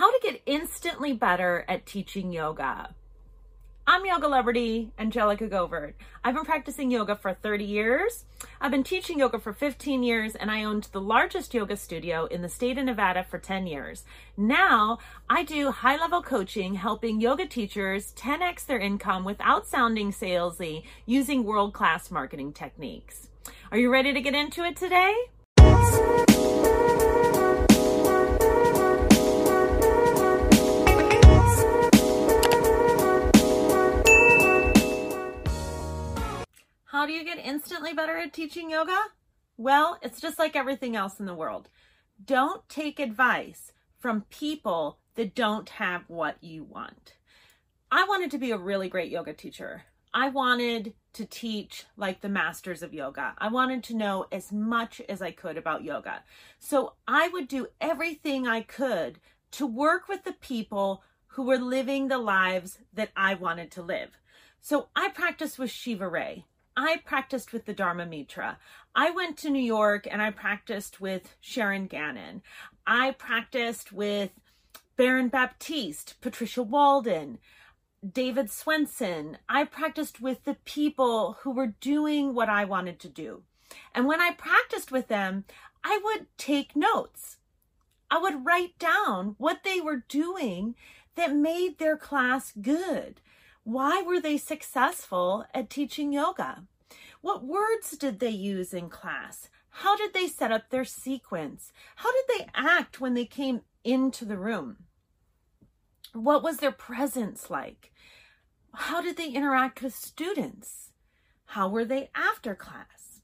How to get instantly better at teaching yoga. I'm Yogalebrity Angelica Govert. I've been practicing yoga for 30 years. I've been teaching yoga for 15 years and I owned the largest yoga studio in the state of Nevada for 10 years. Now I do high level coaching, helping yoga teachers 10x their income without sounding salesy using world class marketing techniques. Are you ready to get into it today? How do you get instantly better at teaching yoga? Well, it's just like everything else in the world. Don't take advice from people that don't have what you want. I wanted to be a really great yoga teacher. I wanted to teach like the masters of yoga. I wanted to know as much as I could about yoga. So I would do everything I could to work with the people who were living the lives that I wanted to live. So I practiced with Shiva Rea. I practiced with the Dharma Mittra. I went to New York and I practiced with Sharon Gannon. I practiced with Baron Baptiste, Patricia Walden, David Swenson. I practiced with the people who were doing what I wanted to do. And when I practiced with them, I would take notes. I would write down what they were doing that made their class good. Why were they successful at teaching yoga? What words did they use in class? How did they set up their sequence? How did they act when they came into the room? What was their presence like? How did they interact with students? How were they after class?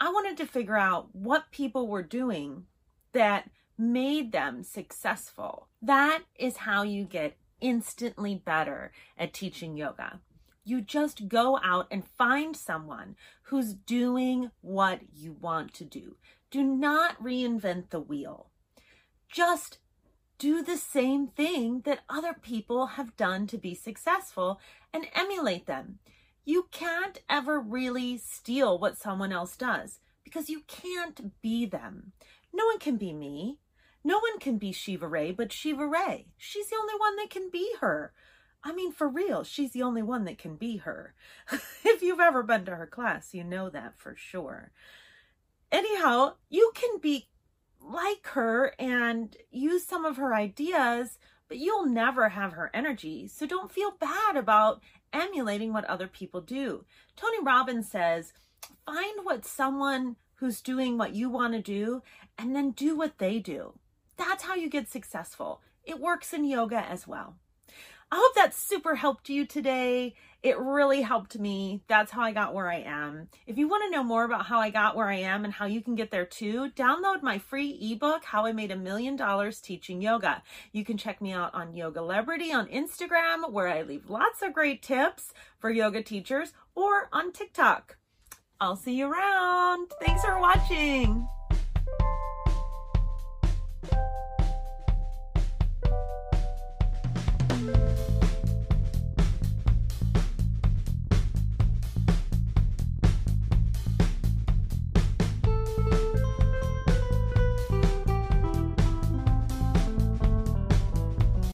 I wanted to figure out what people were doing that made them successful. That is how you get instantly better at teaching yoga. You just go out and find someone who's doing what you want to do. Do not reinvent the wheel. Just do the same thing that other people have done to be successful and emulate them. You can't ever really steal what someone else does because you can't be them. No one can be me. No one can be Shiva Rea but Shiva Rea. She's the only one that can be her. I mean, for real, she's the only one that can be her. if you've ever been to her class, you know that for sure. Anyhow, you can be like her and use some of her ideas, but you'll never have her energy. So don't feel bad about emulating what other people do. Tony Robbins says, find what someone who's doing what you want to do and then do what they do. That's how you get successful. It works in yoga as well. I hope that super helped you today. It really helped me. That's how I got where I am. If you want to know more about how I got where I am and how you can get there too, download my free ebook, How I Made a Million Dollars Teaching Yoga. You can check me out on Yogalebrity on Instagram, where I leave lots of great tips for yoga teachers, or on TikTok. I'll see you around. Thanks for watching.